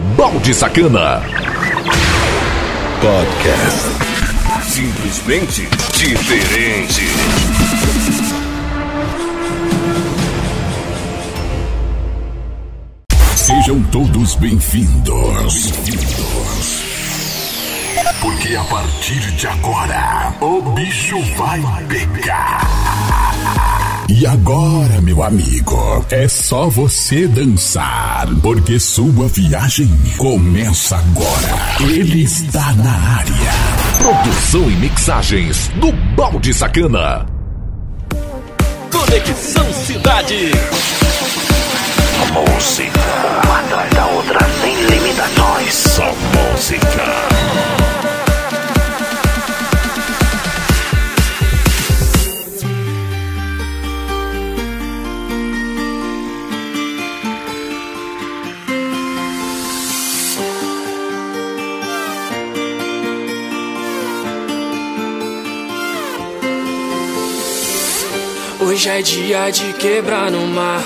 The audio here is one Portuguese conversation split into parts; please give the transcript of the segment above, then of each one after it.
Balde Sacana. Podcast. Simplesmente diferente. Sejam todos bem-vindos. Bem-vindos. Porque a partir de agora, o bicho vai pegar. E agora, meu amigo, é só você dançar, porque sua viagem começa agora. Ele está na área. Produção e mixagens do Balde Sacana. Conexão Cidade. A música, uma atrás da outra, sem limitações. Só música. Hoje é dia de quebrar no mar.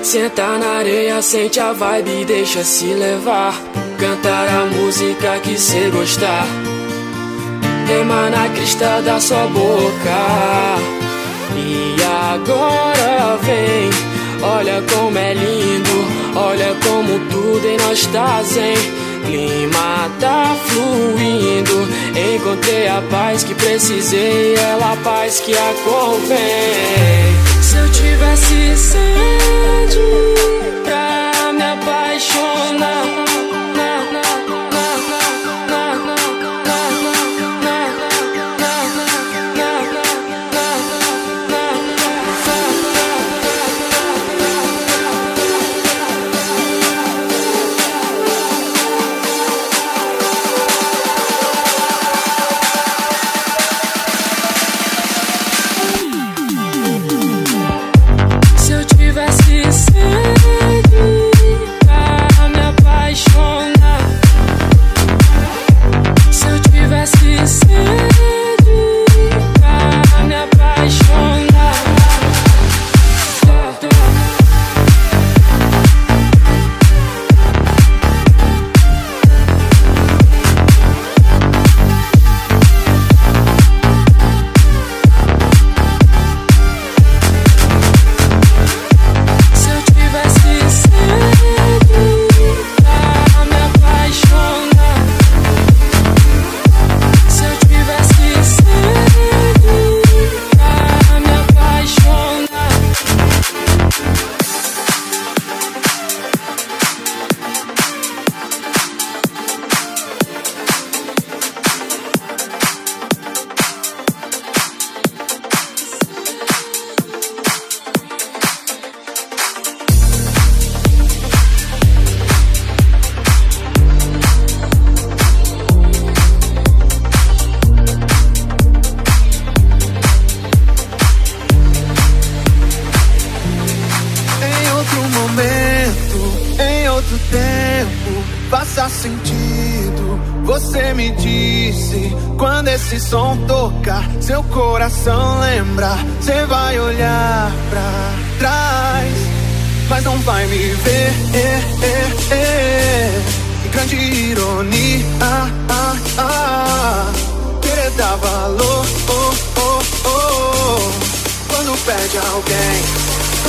Senta na areia, sente a vibe e deixa se levar. Cantar a música que cê gostar. Emana a crista da sua boca. E agora vem, olha como é lindo, olha como tudo em nós tá zen clima tá fluindo. Encontrei a paz que precisei, ela a paz que a convém. Se eu tivesse sede vão tocar, seu coração lembra. Você vai olhar pra trás, mas não vai me ver. É, é, é. Grande ironia, ah, ah, ah. querer dar valor. Oh, oh, oh. Quando perde alguém,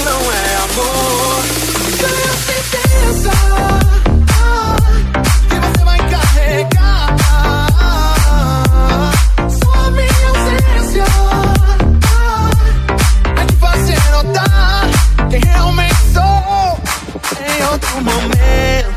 não é amor. Tenha certeza. you my man.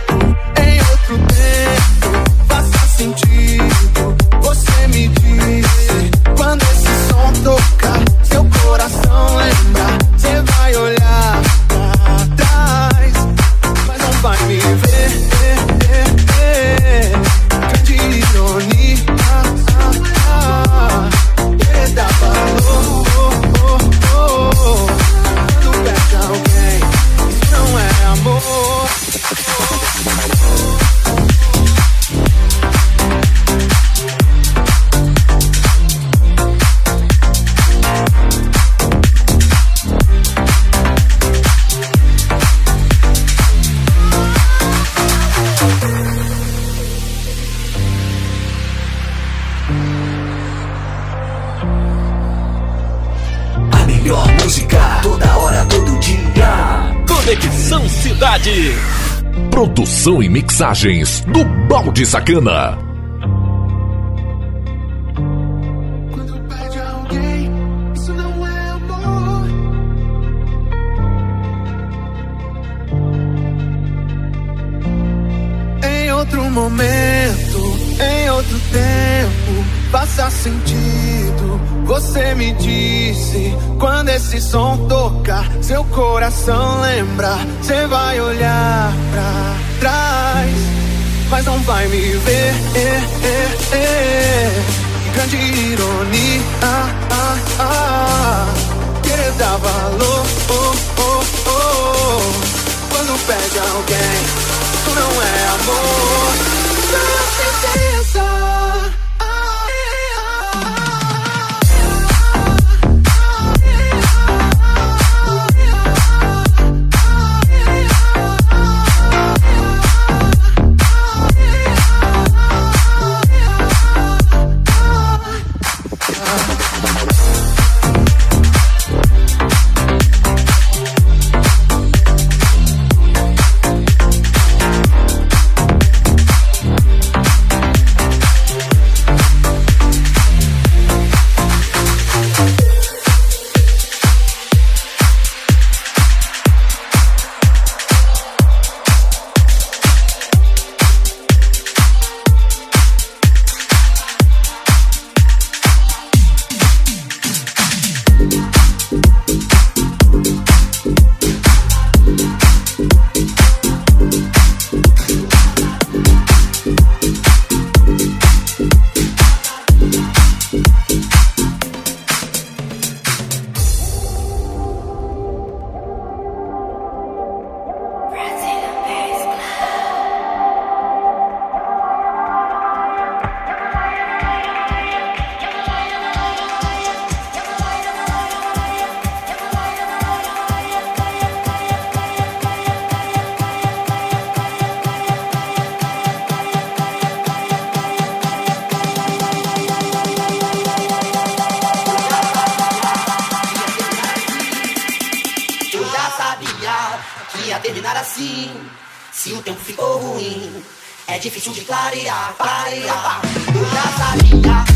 Produção e mixagens do Balde Sacana. É outro momento, em outro tempo, faça sentido. Você me disse, quando esse som tocar, seu coração lembra. Você vai olhar pra trás, mas não vai me ver. Grande ironia, ah, ah, querer dar valor. Oh, oh, oh. Quando perde alguém, isso não é amor. Não é difícil de clarear, clarear. Eu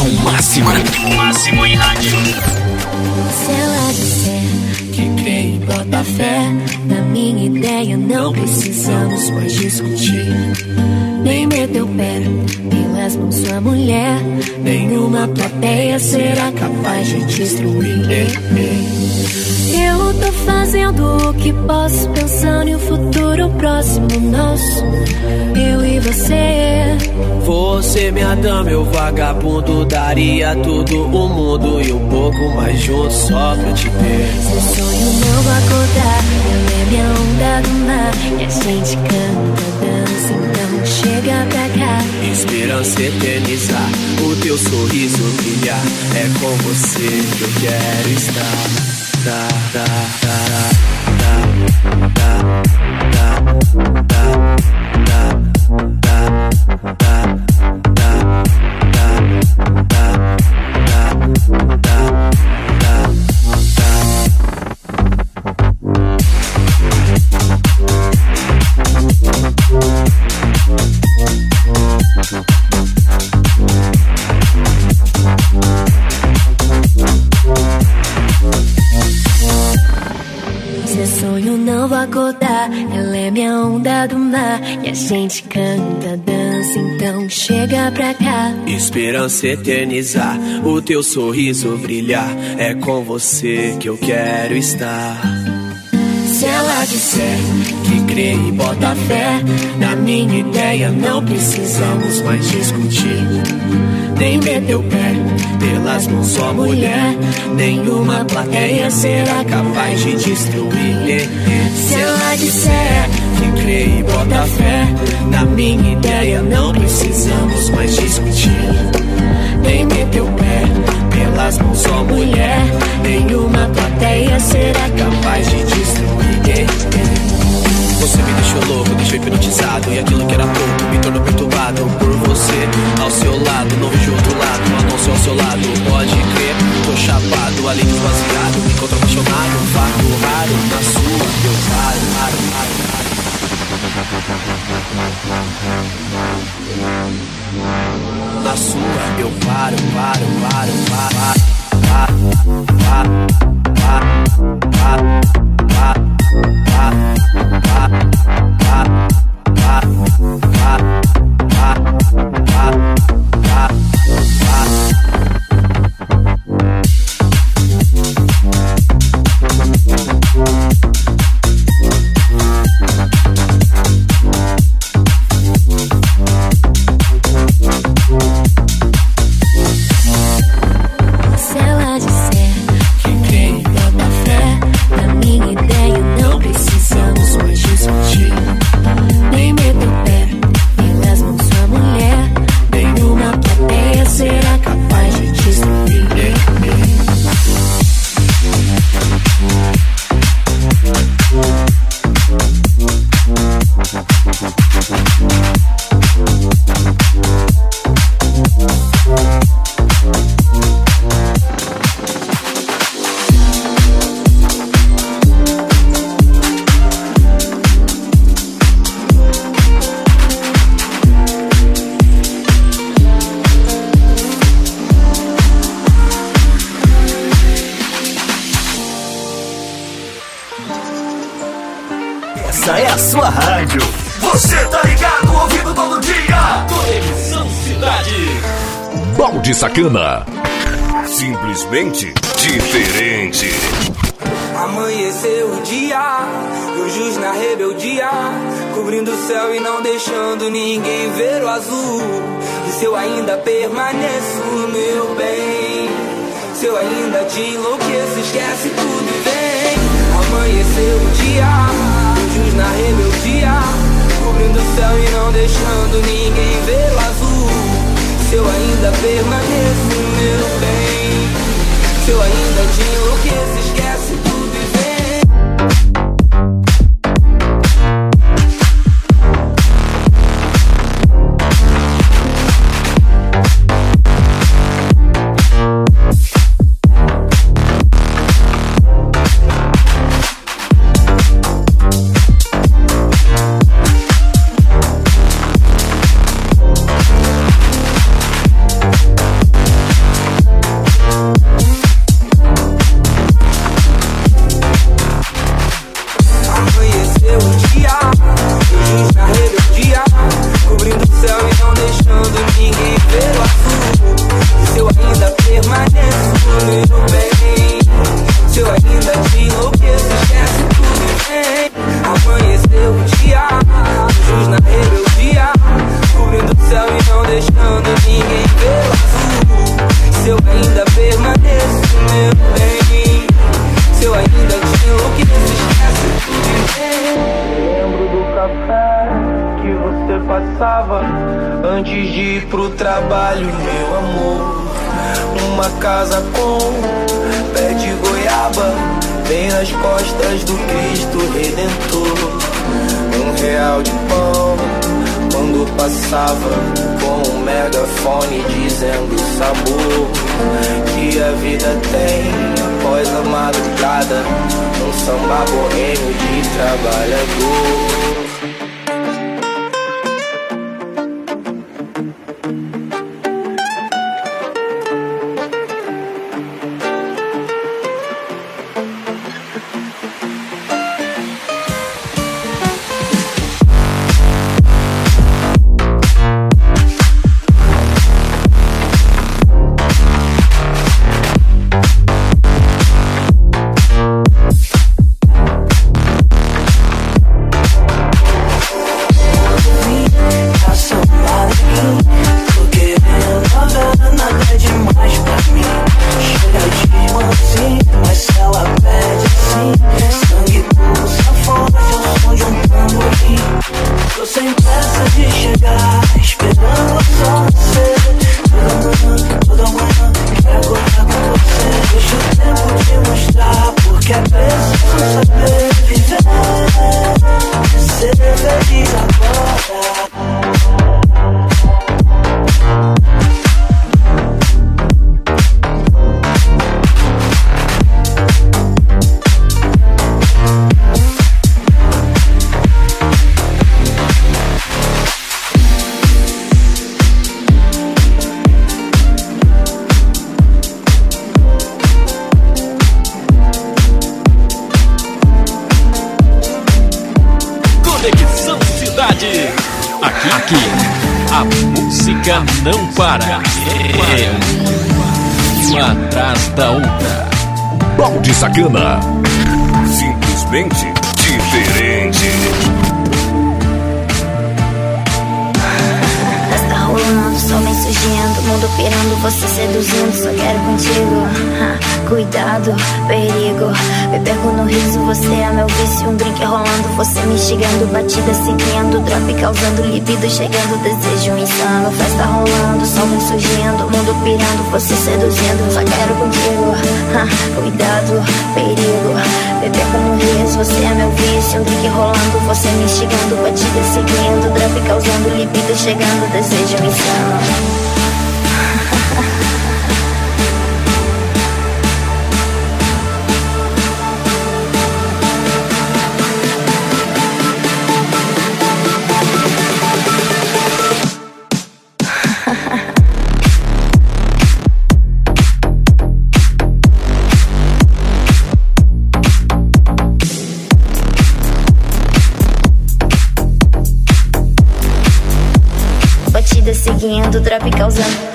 É o máximo. Máximo em rádio. Se ela disser que crê e bota fé na minha ideia, não precisamos mais discutir. Nem meter o pé pelas mãos sua mulher. Nenhuma plateia será capaz de destruir. Eu tô fazendo o que posso, pensando em um futuro próximo nosso. Eu e você. Você, minha dama, eu vagabundo Daria tudo o mundo e um pouco mais junto Só pra te ter Seu sonho não acordar, eu é minha onda do mar. E a gente canta, chega pra cá. Esperança eternizar O teu sorriso brilhar É com você que eu quero estar Tá, tá, tá, tá, tá, tá, tá, tá, gente canta, dança, então chega pra cá. Esperança eternizar, o teu sorriso brilhar, é com você que eu quero estar. Se ela disser Que crê e bota fé na minha ideia, não precisamos mais discutir. Nem meter o pé pelas mãos, só mulher. Nenhuma plateia será capaz de destruir. Se ela disser que crê e bota fé na minha ideia, não precisamos mais discutir. Nem meter o pé pelas mãos, só mulher. Nenhuma plateia será capaz de destruir. Você me deixou louco, deixou hipnotizado. E aquilo que era pouco me tornou perturbado por você. Ao seu lado, não vejo outro lado, a não ser ao seu lado. Pode crer, tô chapado, ali desvaziado. Me encontro apaixonado, um fato raro. Na sua, eu paro, paro, paro. Na sua, eu paro, paro, paro, paro, paro, paro, paro, paro, paro. Ah. Balde Sacana. Simplesmente diferente. Amanheceu o dia, o jus na rebeldia, cobrindo o céu e não deixando ninguém ver o azul. E se eu ainda permaneço, meu bem, se eu ainda te enlouqueço, esquece tudo e vem. Amanheceu o dia, o jus na rebeldia, cobrindo o céu e não deixando ninguém ver o azul. Se eu ainda permaneço, meu bem, se eu ainda te enlouqueço, esquece pro trabalho, meu amor. Uma casa com pé de goiaba, bem nas costas do Cristo Redentor. Um real de pão quando passava com um megafone dizendo o sabor que a vida tem após a madrugada. Um samba boêmio de trabalhador. Sacana. Simplesmente diferente. Tá rolando, sol vem surgindo, mundo pirando, você seduzindo, só quero contigo. Cuidado, perigo, me perco no riso, você é meu vício, um drink rolando, você me instigando, batida seguindo, drop causando libido, chegando, desejo insano, festa rolando, sol surgindo, mundo pirando, você seduzindo, só quero contigo. Cuidado, perigo, me perco no riso, você é meu vício, um drink rolando, você me instigando, batida seguindo, drop causando libido, chegando, desejo insano. Seguindo, drop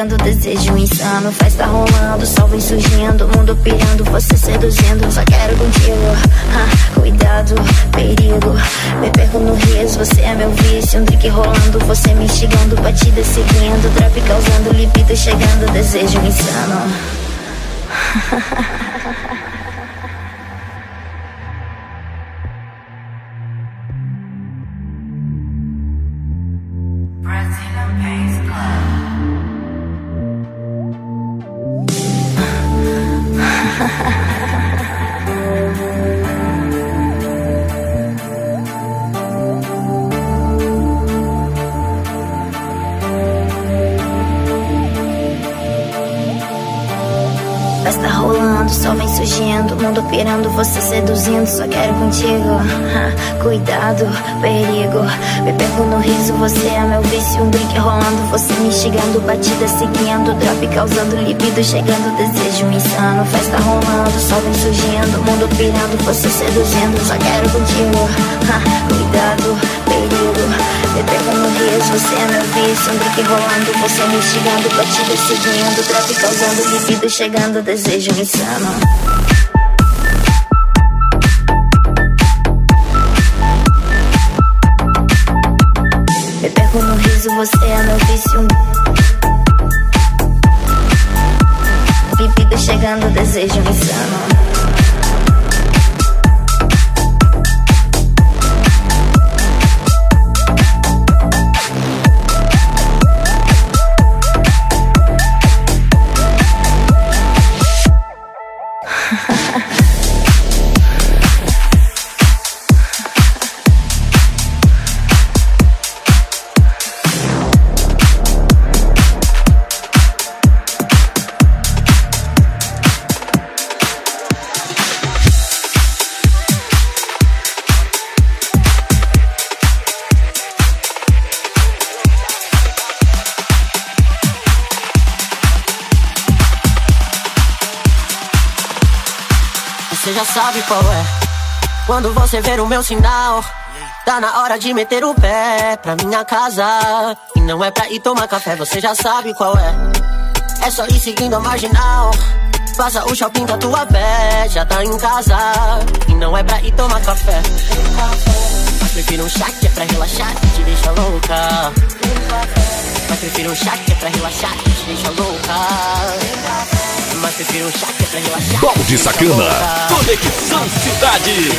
chegando, desejo insano. Festa rolando, sol vem surgindo, mundo pirando, você seduzindo, só quero contigo. Ha, cuidado, perigo, me perco no riso, você é meu vício, um drink rolando, você me instigando, batida seguindo, drop causando libido, chegando, desejo insano. você seduzindo, só quero contigo. Cuidado, perigo, me perco no riso, você é meu vício, um drink rolando, você me instigando, batida seguindo, drop causando libido, chegando, desejo insano. Festa rolando, sol vem surgindo, mundo pirando, você seduzindo, só quero contigo. Cuidado, perigo, me perco no riso, você é meu vício, um drink rolando, você me instigando, batida seguindo, drop causando libido, chegando, desejo insano. Você é meu vício. Libido chegando, desejo insano. Você ver o meu sinal, tá na hora de meter o pé pra minha casa. E não é pra ir tomar café, você já sabe qual é. É só ir seguindo a marginal. Passa o shopping da tua pé, já tá em casa. E não é pra ir tomar café. Mas prefiro um chá que é pra relaxar, que te deixa louca. Mas prefiro um chá que é pra relaxar, que te deixa louca. Que é. Balde Sacana. Conexão Cidade.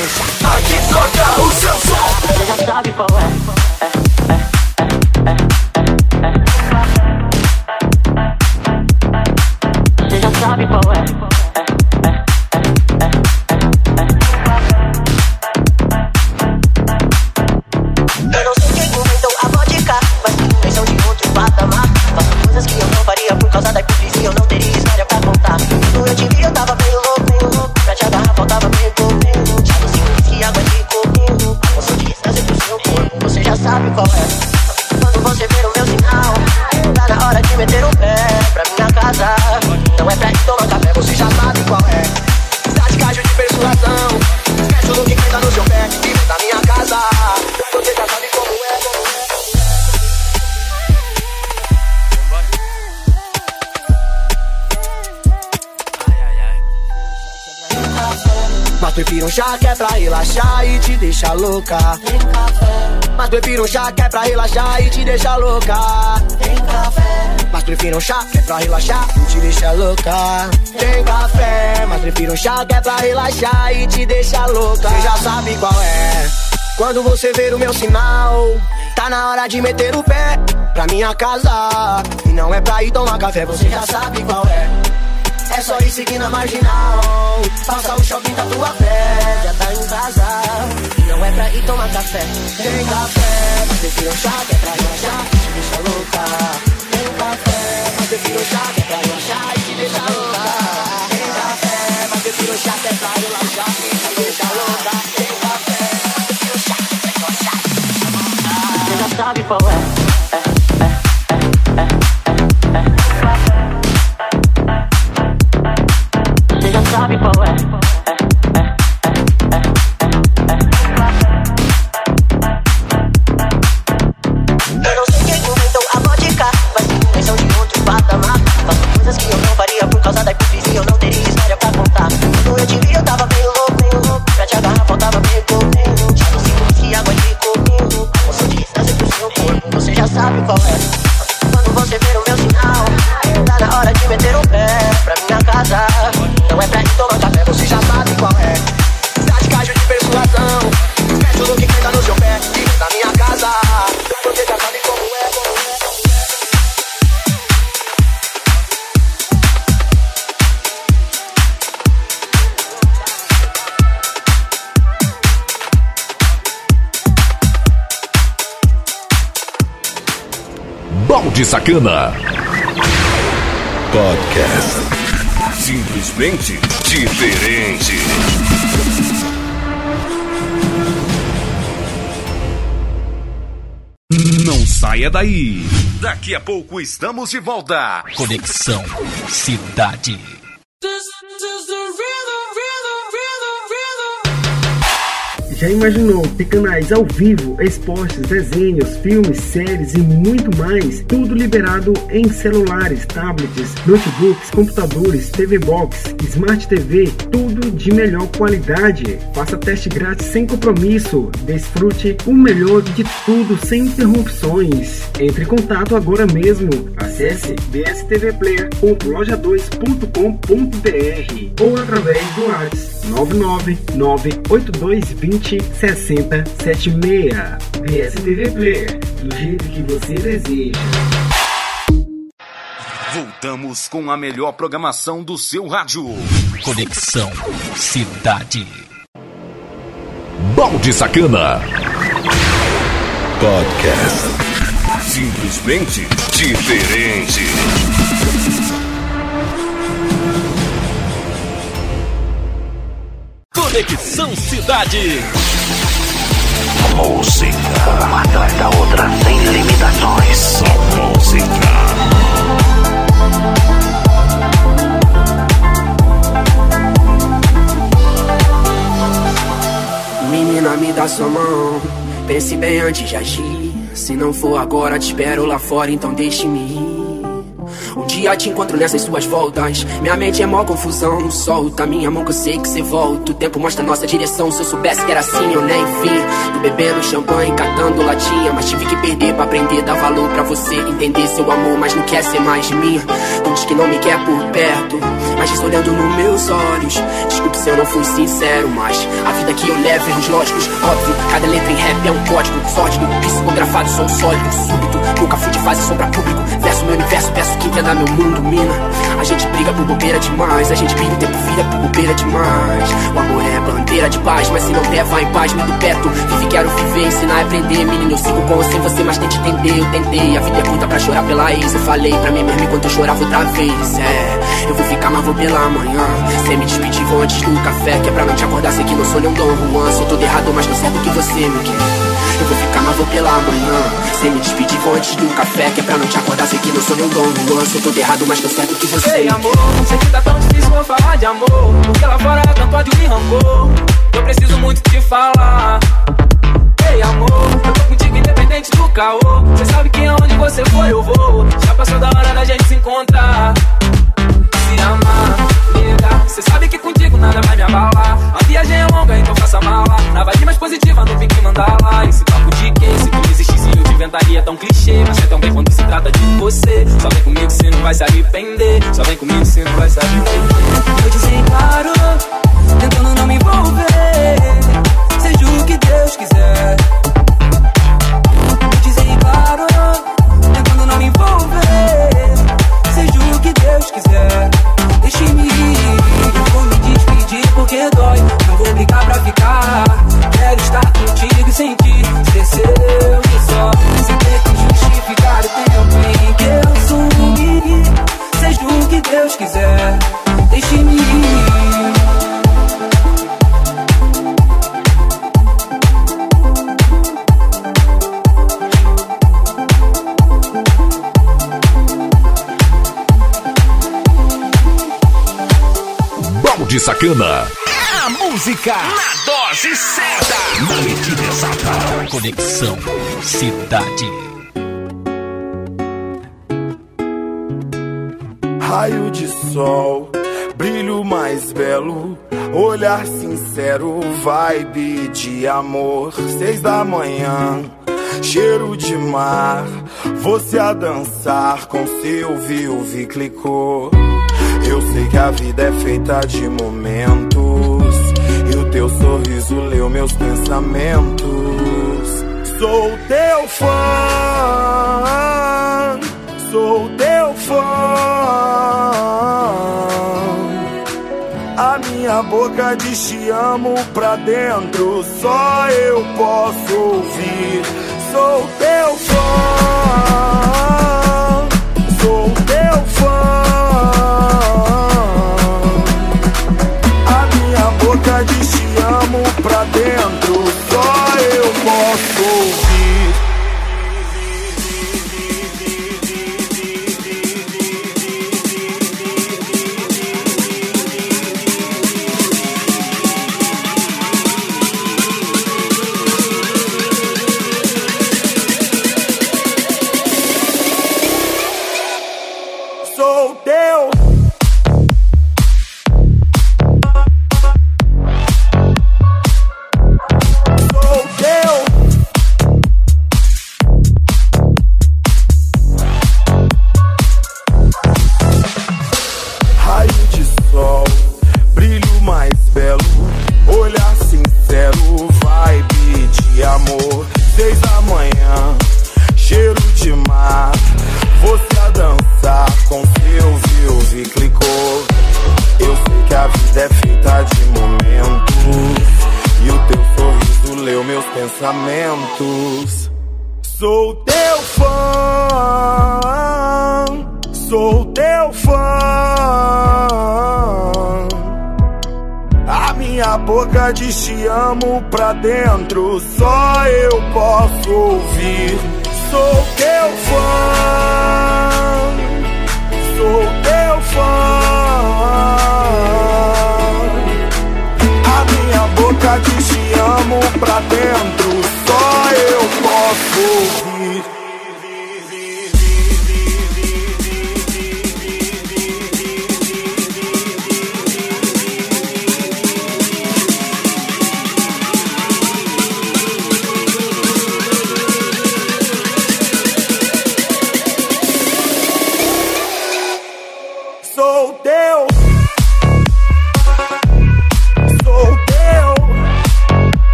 Aqui toca o seu som. Deixar louca. Tem café. Mas prefiro um chá que é pra relaxar e te deixar louca. Tem café. Mas prefiro um chá que é pra relaxar e te deixar louca. Tem café. Mas prefiro um chá que é pra relaxar e te deixar louca. Você já sabe qual é. Quando você ver o meu sinal, tá na hora de meter o pé pra minha casa. E não é pra ir tomar café, você já sabe qual é. É só ir seguir na marginal. Passa o shopping da tua pé, já tá em casa. Não é pra ir tomar café. Tem café, mas prefiro chá que é pra relaxar e te deixa louca. Tem café, mas prefiro chá que é pra relaxar e te deixa louca. Tem café, mas prefiro chá que é pra relaxar e te deixa louca. Tem café, mas chá que é pra louca. Você já sabe qual é. Balde Sacana. Podcast. Simplesmente diferente. Não saia daí. Daqui a pouco estamos de volta. Conexão Cidade. Já imaginou ter canais ao vivo, esportes, desenhos, filmes, séries e muito mais? Tudo liberado em celulares, tablets, notebooks, computadores, TV Box, Smart TV, tudo de melhor qualidade. Faça teste grátis sem compromisso. Desfrute o melhor de tudo sem interrupções. Entre em contato agora mesmo. Acesse bstvplayer.loja2.com.br ou através do WhatsApp 9998220 6076. BSTV Player, do jeito que você deseja. Voltamos com a melhor programação do seu rádio. Conexão Cidade. Balde Sacana. Podcast. Simplesmente diferente. Conexão Cidade. Música. Uma atrás da outra, sem limitações. Só música. Menina, me dá sua mão. Pense bem antes de agir. Se não for agora, te espero lá fora, então deixe-me ir. Dia te encontro nessas suas voltas. Minha mente é mó confusão. Solta minha mão que eu sei que cê volta. O tempo mostra nossa direção. Se eu soubesse que era assim, eu nem vi. Tô bebendo champanhe, catando latinha. Mas tive que perder pra aprender. Dar valor pra você entender seu amor, mas não quer ser mais minha. Não diz que não me quer por perto. Mas olhando nos meus olhos. Desculpe se eu não fui sincero, mas a vida que eu levo é erros lógicos. Óbvio, cada letra em rap é um código. Sólido, psicografado, som sólido, súbito. Nunca fui de fase só pra público. Verso meu universo, peço que entenda meu mundo, mina. A gente briga por bobeira demais. A gente briga o tempo vira por bobeira demais. O amor é bandeira de paz, mas se não der, vai em paz, me do perto. Vive, quero viver, ensinar e aprender. Menino, eu sigo com você, você, mas tente entender. Eu tentei, a vida é curta pra chorar pela ex. Eu falei pra mim mesmo enquanto eu chorava outra vez. É, eu vou ficar, vou pela manhã. Sem me despedir, vou antes do café. Que é pra não te acordar, sei que não sou nem um Dom Juan. Sou todo errado, mas não certo o que você me quer. Eu vou ficar, mas vou pela manhã. Sem me despedir, vou antes do café. Que é pra não te acordar, sei que não sou nem um Dom Juan. Sou todo errado, mas não certo o que você Ei, me amor, quer. sei que tá tão difícil eu falar de amor. Porque lá fora tanto ódio e rancor. Eu preciso muito te falar. Ei, amor, eu tô contigo independente do caô. Cê sabe que aonde você for eu vou. Já passou da hora da gente se encontrar. Se amar, nega. Cê sabe que contigo nada vai me abalar. A viagem é longa, então faça mala. Na vibe mais positiva, no pique mandala. Esse papo de quem? Se tu não existisse, eu te inventaria tão clichê. Mas é tão bem quando se trata de você. Só vem comigo, cê não vai se arrepender. Só vem comigo, cê não vai se arrepender. Eu disse claro, tentando não me envolver. Seja o que Deus quiser. Quero estar contigo e sentir ser seu e só. Sem ter que justificar o tempo em que eu sumi. Seja o que Deus quiser. Deixe-me ir. Balde Sacana. A música na dose certa. Na medida exata. Conexão Cidade. Raio de sol, brilho mais belo, olhar sincero, vibe de amor. Seis da manhã, cheiro de mar, você a dançar com seu viu, clicou. Eu sei que a vida é feita de momentos, teu sorriso leu meus pensamentos. Sou teu fã, sou teu fã. A minha boca diz te amo pra dentro, só eu posso ouvir. Sou teu fã, pra dentro, fã, sou teu fã. A minha boca diz te amo pra dentro, só eu posso ouvir. Sou teu fã, sou teu fã. A minha boca diz te amo pra dentro, só eu posso ouvir.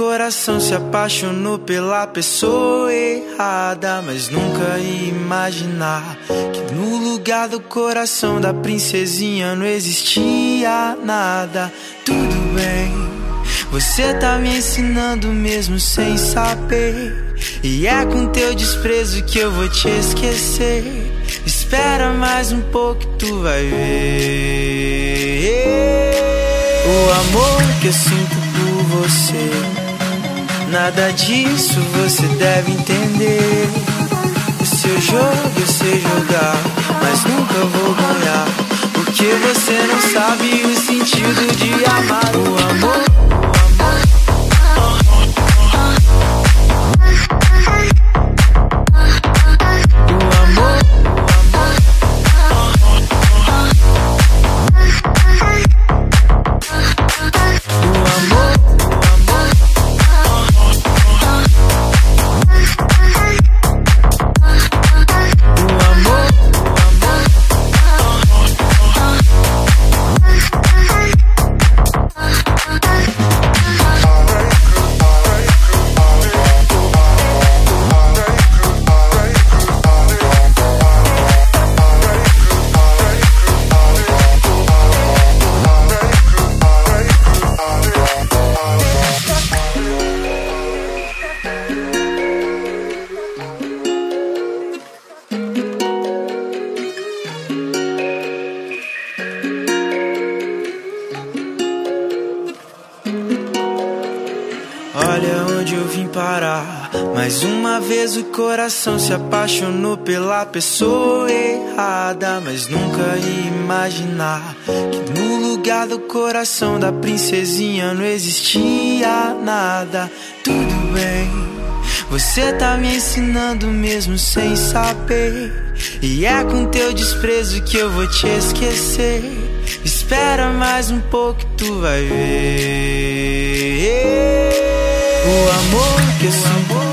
Coração se apaixonou pela pessoa errada. Mas nunca ia imaginar que no lugar do coração da princesinha não existia nada. Tudo bem, você tá me ensinando mesmo sem saber. E é com teu desprezo que eu vou te esquecer. Espera mais um pouco, tu vai ver. O amor que eu sinto por você. Nada disso você deve entender. O seu jogo eu sei jogar, mas nunca vou ganhar. Porque você não sabe o sentido de amar. O amor vez o coração se apaixonou pela pessoa errada. Mas nunca ia imaginar que no lugar do coração da princesinha não existia nada. Tudo bem, você tá me ensinando mesmo sem saber. E é com teu desprezo que eu vou te esquecer. Espera mais um pouco, tu vai ver. O amor que eu sinto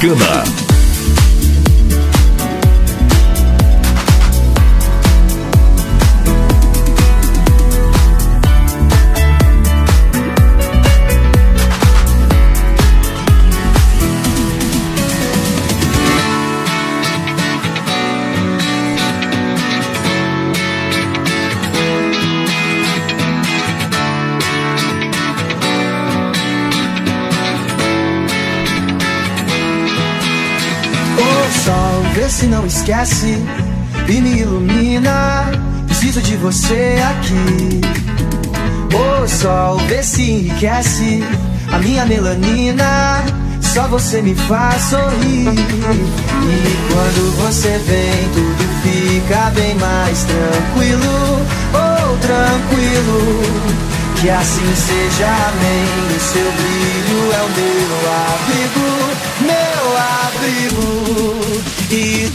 Balde esquece e me ilumina. Preciso de você aqui. O sol, vê se enriquece a minha melanina. Só você me faz sorrir. E quando você vem, tudo fica bem mais tranquilo. Oh, tranquilo. Que assim seja, amém. O seu brilho é o meu abrigo, meu abrigo. E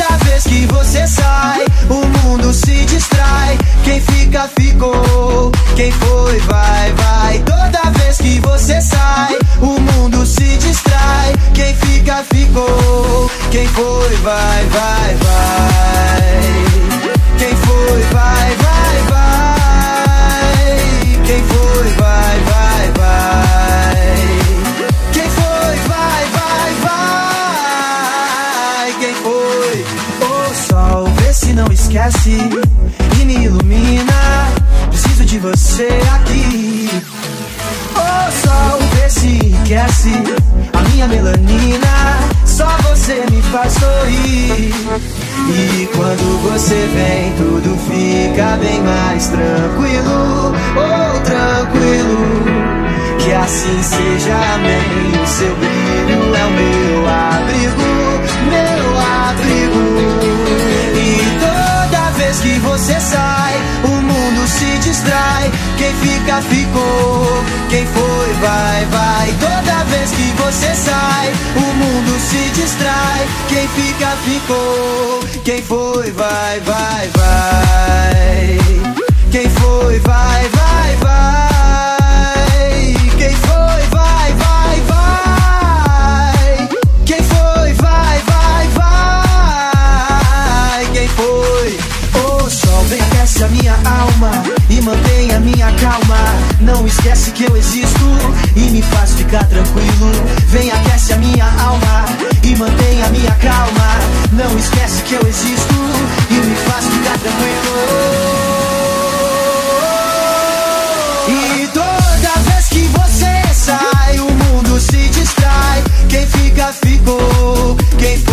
Toda vez que você sai, o mundo se distrai. Quem fica, ficou. Quem foi, vai, vai. Toda vez que você sai, o mundo se distrai. Quem fica, ficou. Quem foi, vai, vai, vai. Quem foi, vai, vai, vai. Quem foi, vai, vai, vai. Esquece e me ilumina. Preciso de você aqui. O sol vê se enriquece a minha melanina. Só você me faz sorrir. E quando você vem, tudo fica bem mais tranquilo. Oh, tranquilo. Que assim seja, amém. O seu brilho é o meu abrigo, meu abrigo. Quem fica, ficou. Quem foi, vai, vai. Toda vez que você sai, o mundo se distrai. Quem fica, ficou. Quem foi, vai, vai, vai. Quem foi, vai, vai, vai. Quem foi, vai, vai, vai. Quem foi, vai, vai, vai. Quem foi? O sol vem aquece a minha alma e mantém a minha calma. Não esquece que eu existo e me faz ficar tranquilo. Vem aquece a minha alma e mantém a minha calma. Não esquece que eu existo e me faz ficar tranquilo. E toda vez que você sai, o mundo se distrai. Quem fica, ficou. Quem foi,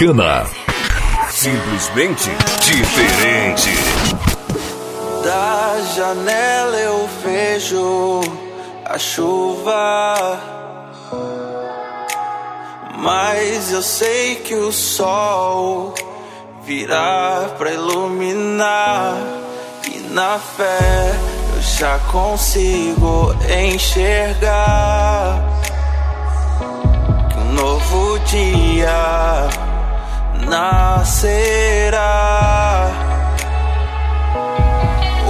Balde Sacana. Simplesmente diferente. Da janela eu vejo a chuva. Mas eu sei que o sol virá pra iluminar. E na fé eu já consigo enxergar que um novo dia nascerá.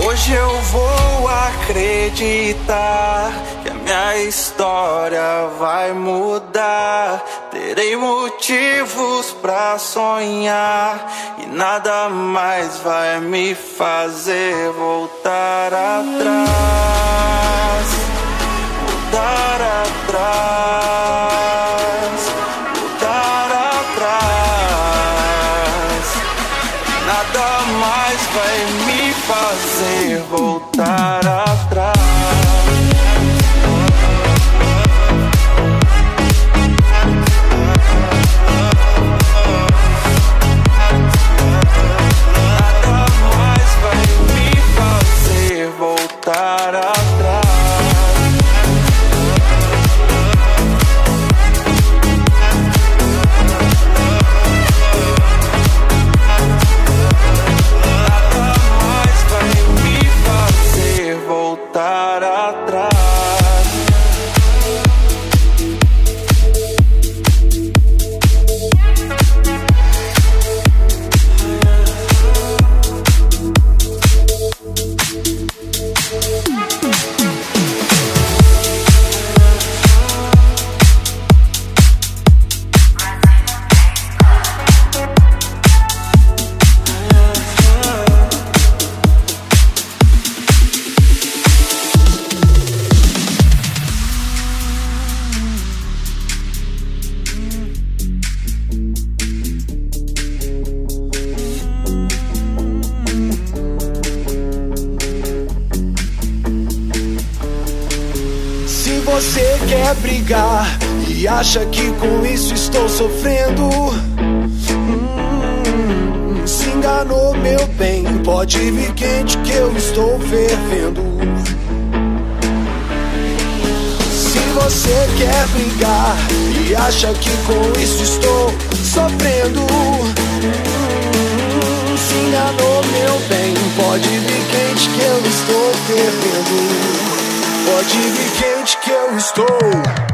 Hoje eu vou acreditar que a minha história vai mudar. Terei motivos pra sonhar e nada mais vai me fazer voltar atrás. Voltar atrás. Nada mais vai me fazer voltar atrás. Pode vir quente que eu estou.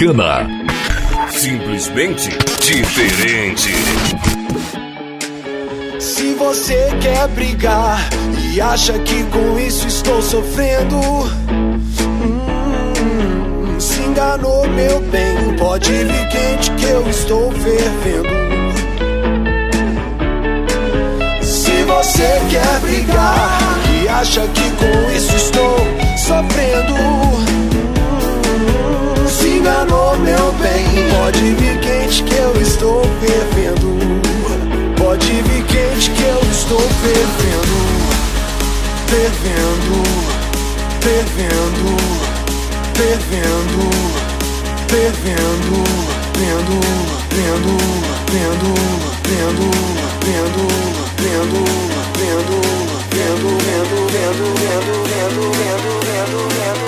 Balde Sacana. Simplesmente diferente. Se você quer brigar e acha que com isso estou sofrendo, hum, se enganou, meu bem. Pode vir quente que eu estou fervendo. Se você quer brigar e acha que com isso estou sofrendo, hum, enganou, meu bem. Pode vir quente que eu estou fervendo. Pode vir quente que eu estou fervendo, fervendo, fervendo, fervendo, fervendo, vendo, vendo, vendo, vendo, vendo, vendo, vendo, vendo, vendo, vendo, vendo, vendo, vendo, vendo, vendo, vendo,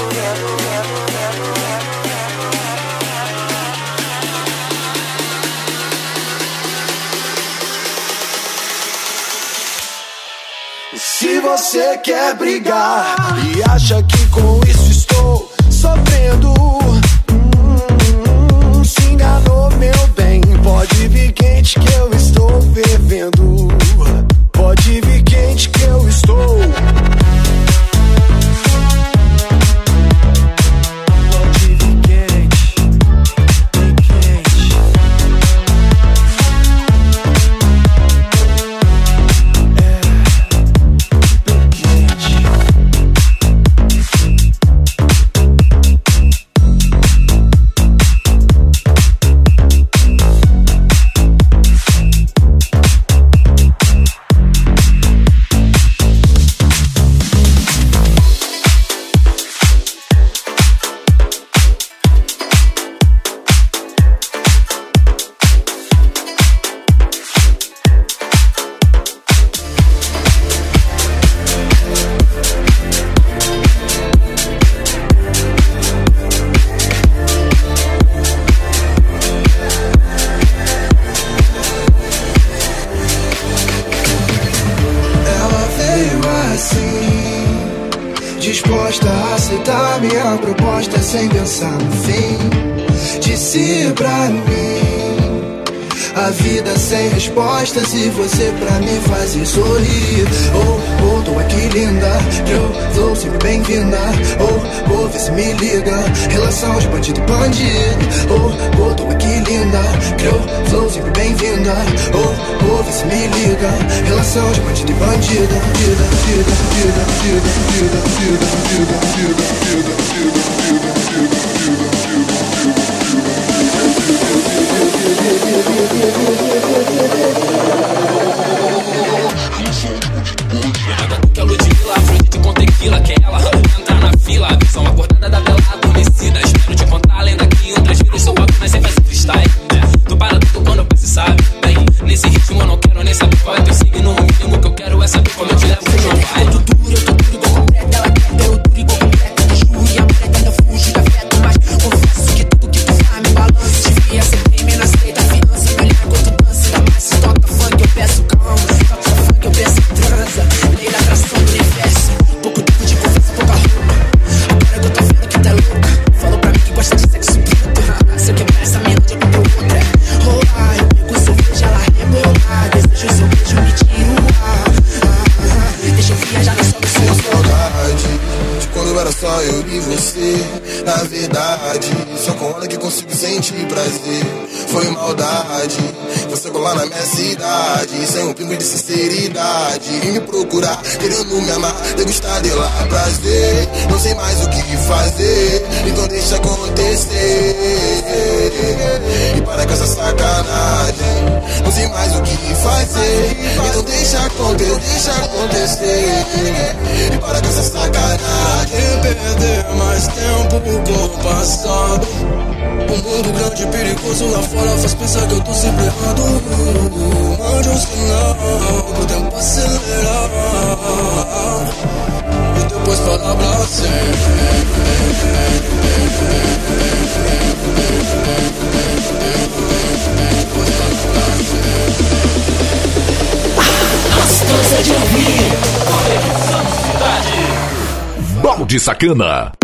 Se você quer brigar e acha que com isso estou sofrendo, hum, se enganou, meu bem. Pode vir quente que eu estou fervendo. Vida sem respostas e você pra me fazer sorrir. Oh, oh, tô aqui linda, eu flow sempre bem-vinda. Oh, oh, vê se me liga, relação de bandido e bandido. Oh, oh, tô aqui linda, eu flow sempre bem-vinda. Oh, oh, vê se me liga, relação de bandido e bandida. Vida, vida, vida, vida, vida, vida, vida, vida, vida, vida, vida, vida, nesse ritmo eu não quero nem saber qual é teu signo. O mínimo que eu quero é saber como eu te levo querendo me amar, degustar de lá prazer. Não sei mais o que fazer, então deixa acontecer. Deixa acontecer. E para com essa sacanagem. perder mais tempo com o passado. O mundo grande e perigoso lá fora faz pensar que eu tô sempre errado. Mande um sinal pro tempo acelerar. E depois falar pra Gostosa Balde Sacana.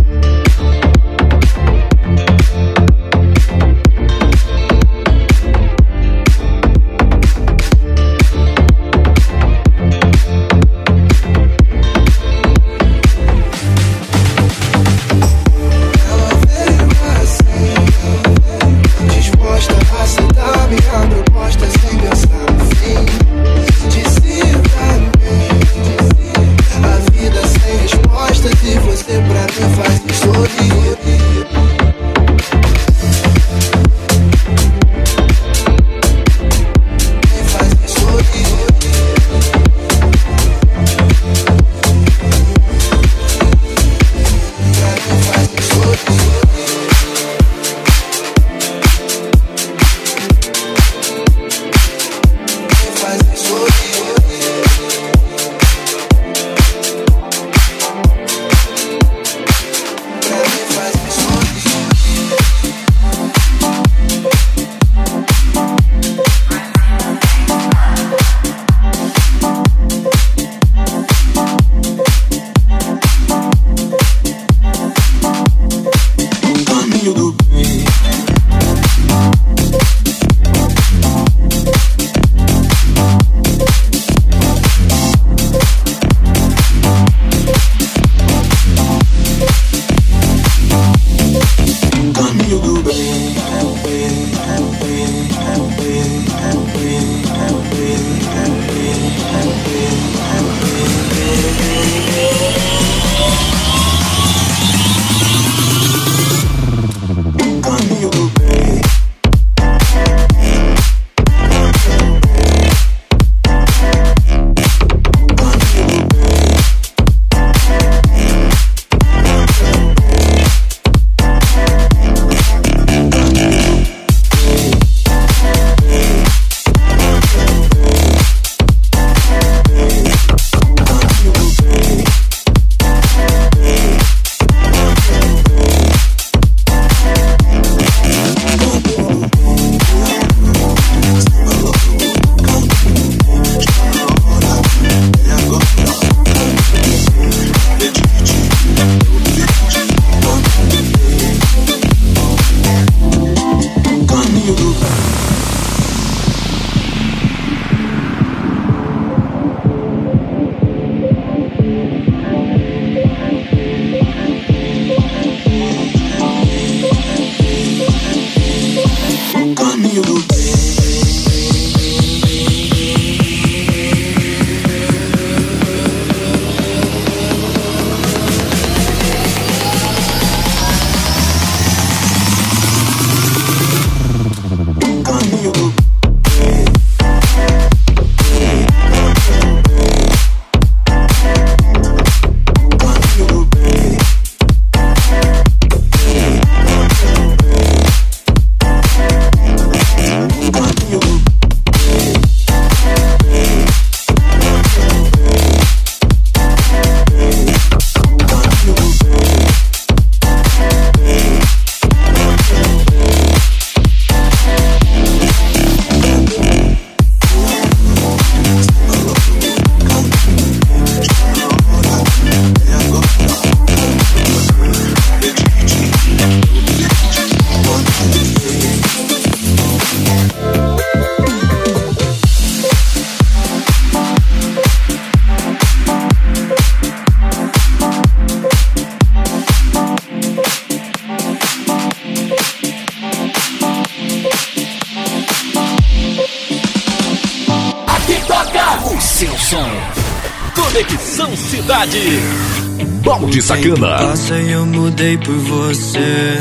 Mudei por você.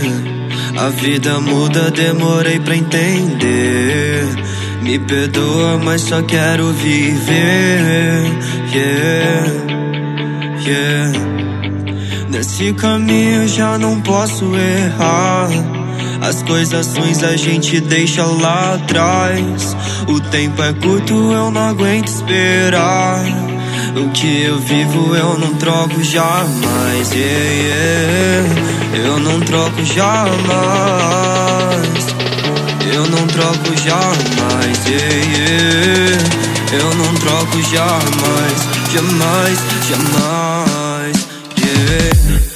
A vida muda, demorei pra entender. Me perdoa, mas só quero viver. Yeah, yeah. Nesse caminho já não posso errar. As coisas ruins a gente deixa lá atrás. O tempo é curto, eu não aguento esperar. O que eu vivo eu não troco jamais. Yeah, yeah. Eu não troco jamais. Eu não troco jamais. Yeah, yeah. Eu não troco jamais. Jamais, jamais. Yeah.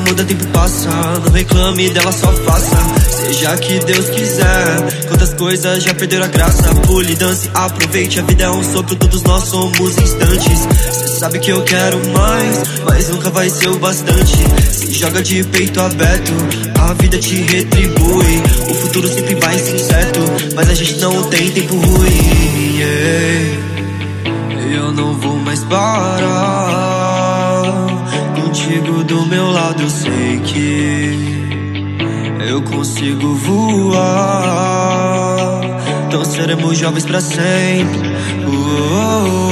Muda, tempo passa. Não reclame dela, só faça. Seja que Deus quiser. Quantas coisas já perderam a graça. Pule, dance, aproveite. A vida é um sopro, todos nós somos instantes. Cê sabe que eu quero mais, mas nunca vai ser o bastante. Se joga de peito aberto, a vida te retribui. O futuro sempre vai ser incerto, mas a gente não tem tempo ruim. yeah. Eu não vou mais parar. Contigo do meu lado eu sei que eu consigo voar. Então seremos jovens pra sempre. Uh, uh,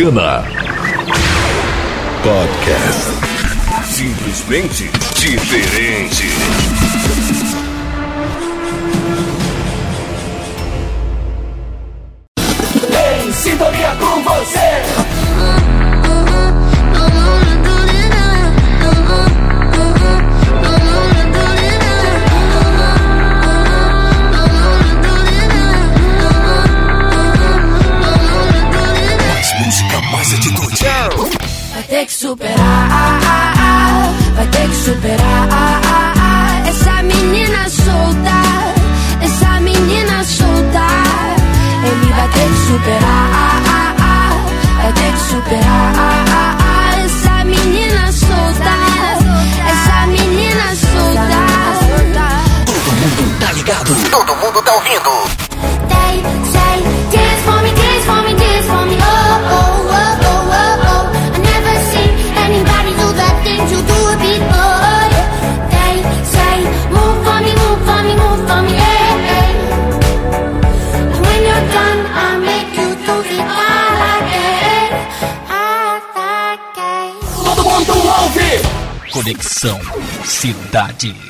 Balde Sacana. Podcast. Simplesmente diferente. Ouvindo. They say, dance for me, dance for me, dance for me. Oh, oh, oh, oh, oh, oh. I never seen anybody do the things you do before. They say, move for me, move for me, move for me. Hey, hey. And when you're done, I'll make you do it all again. All again. Todo mundo ouve. Conexão Cidade.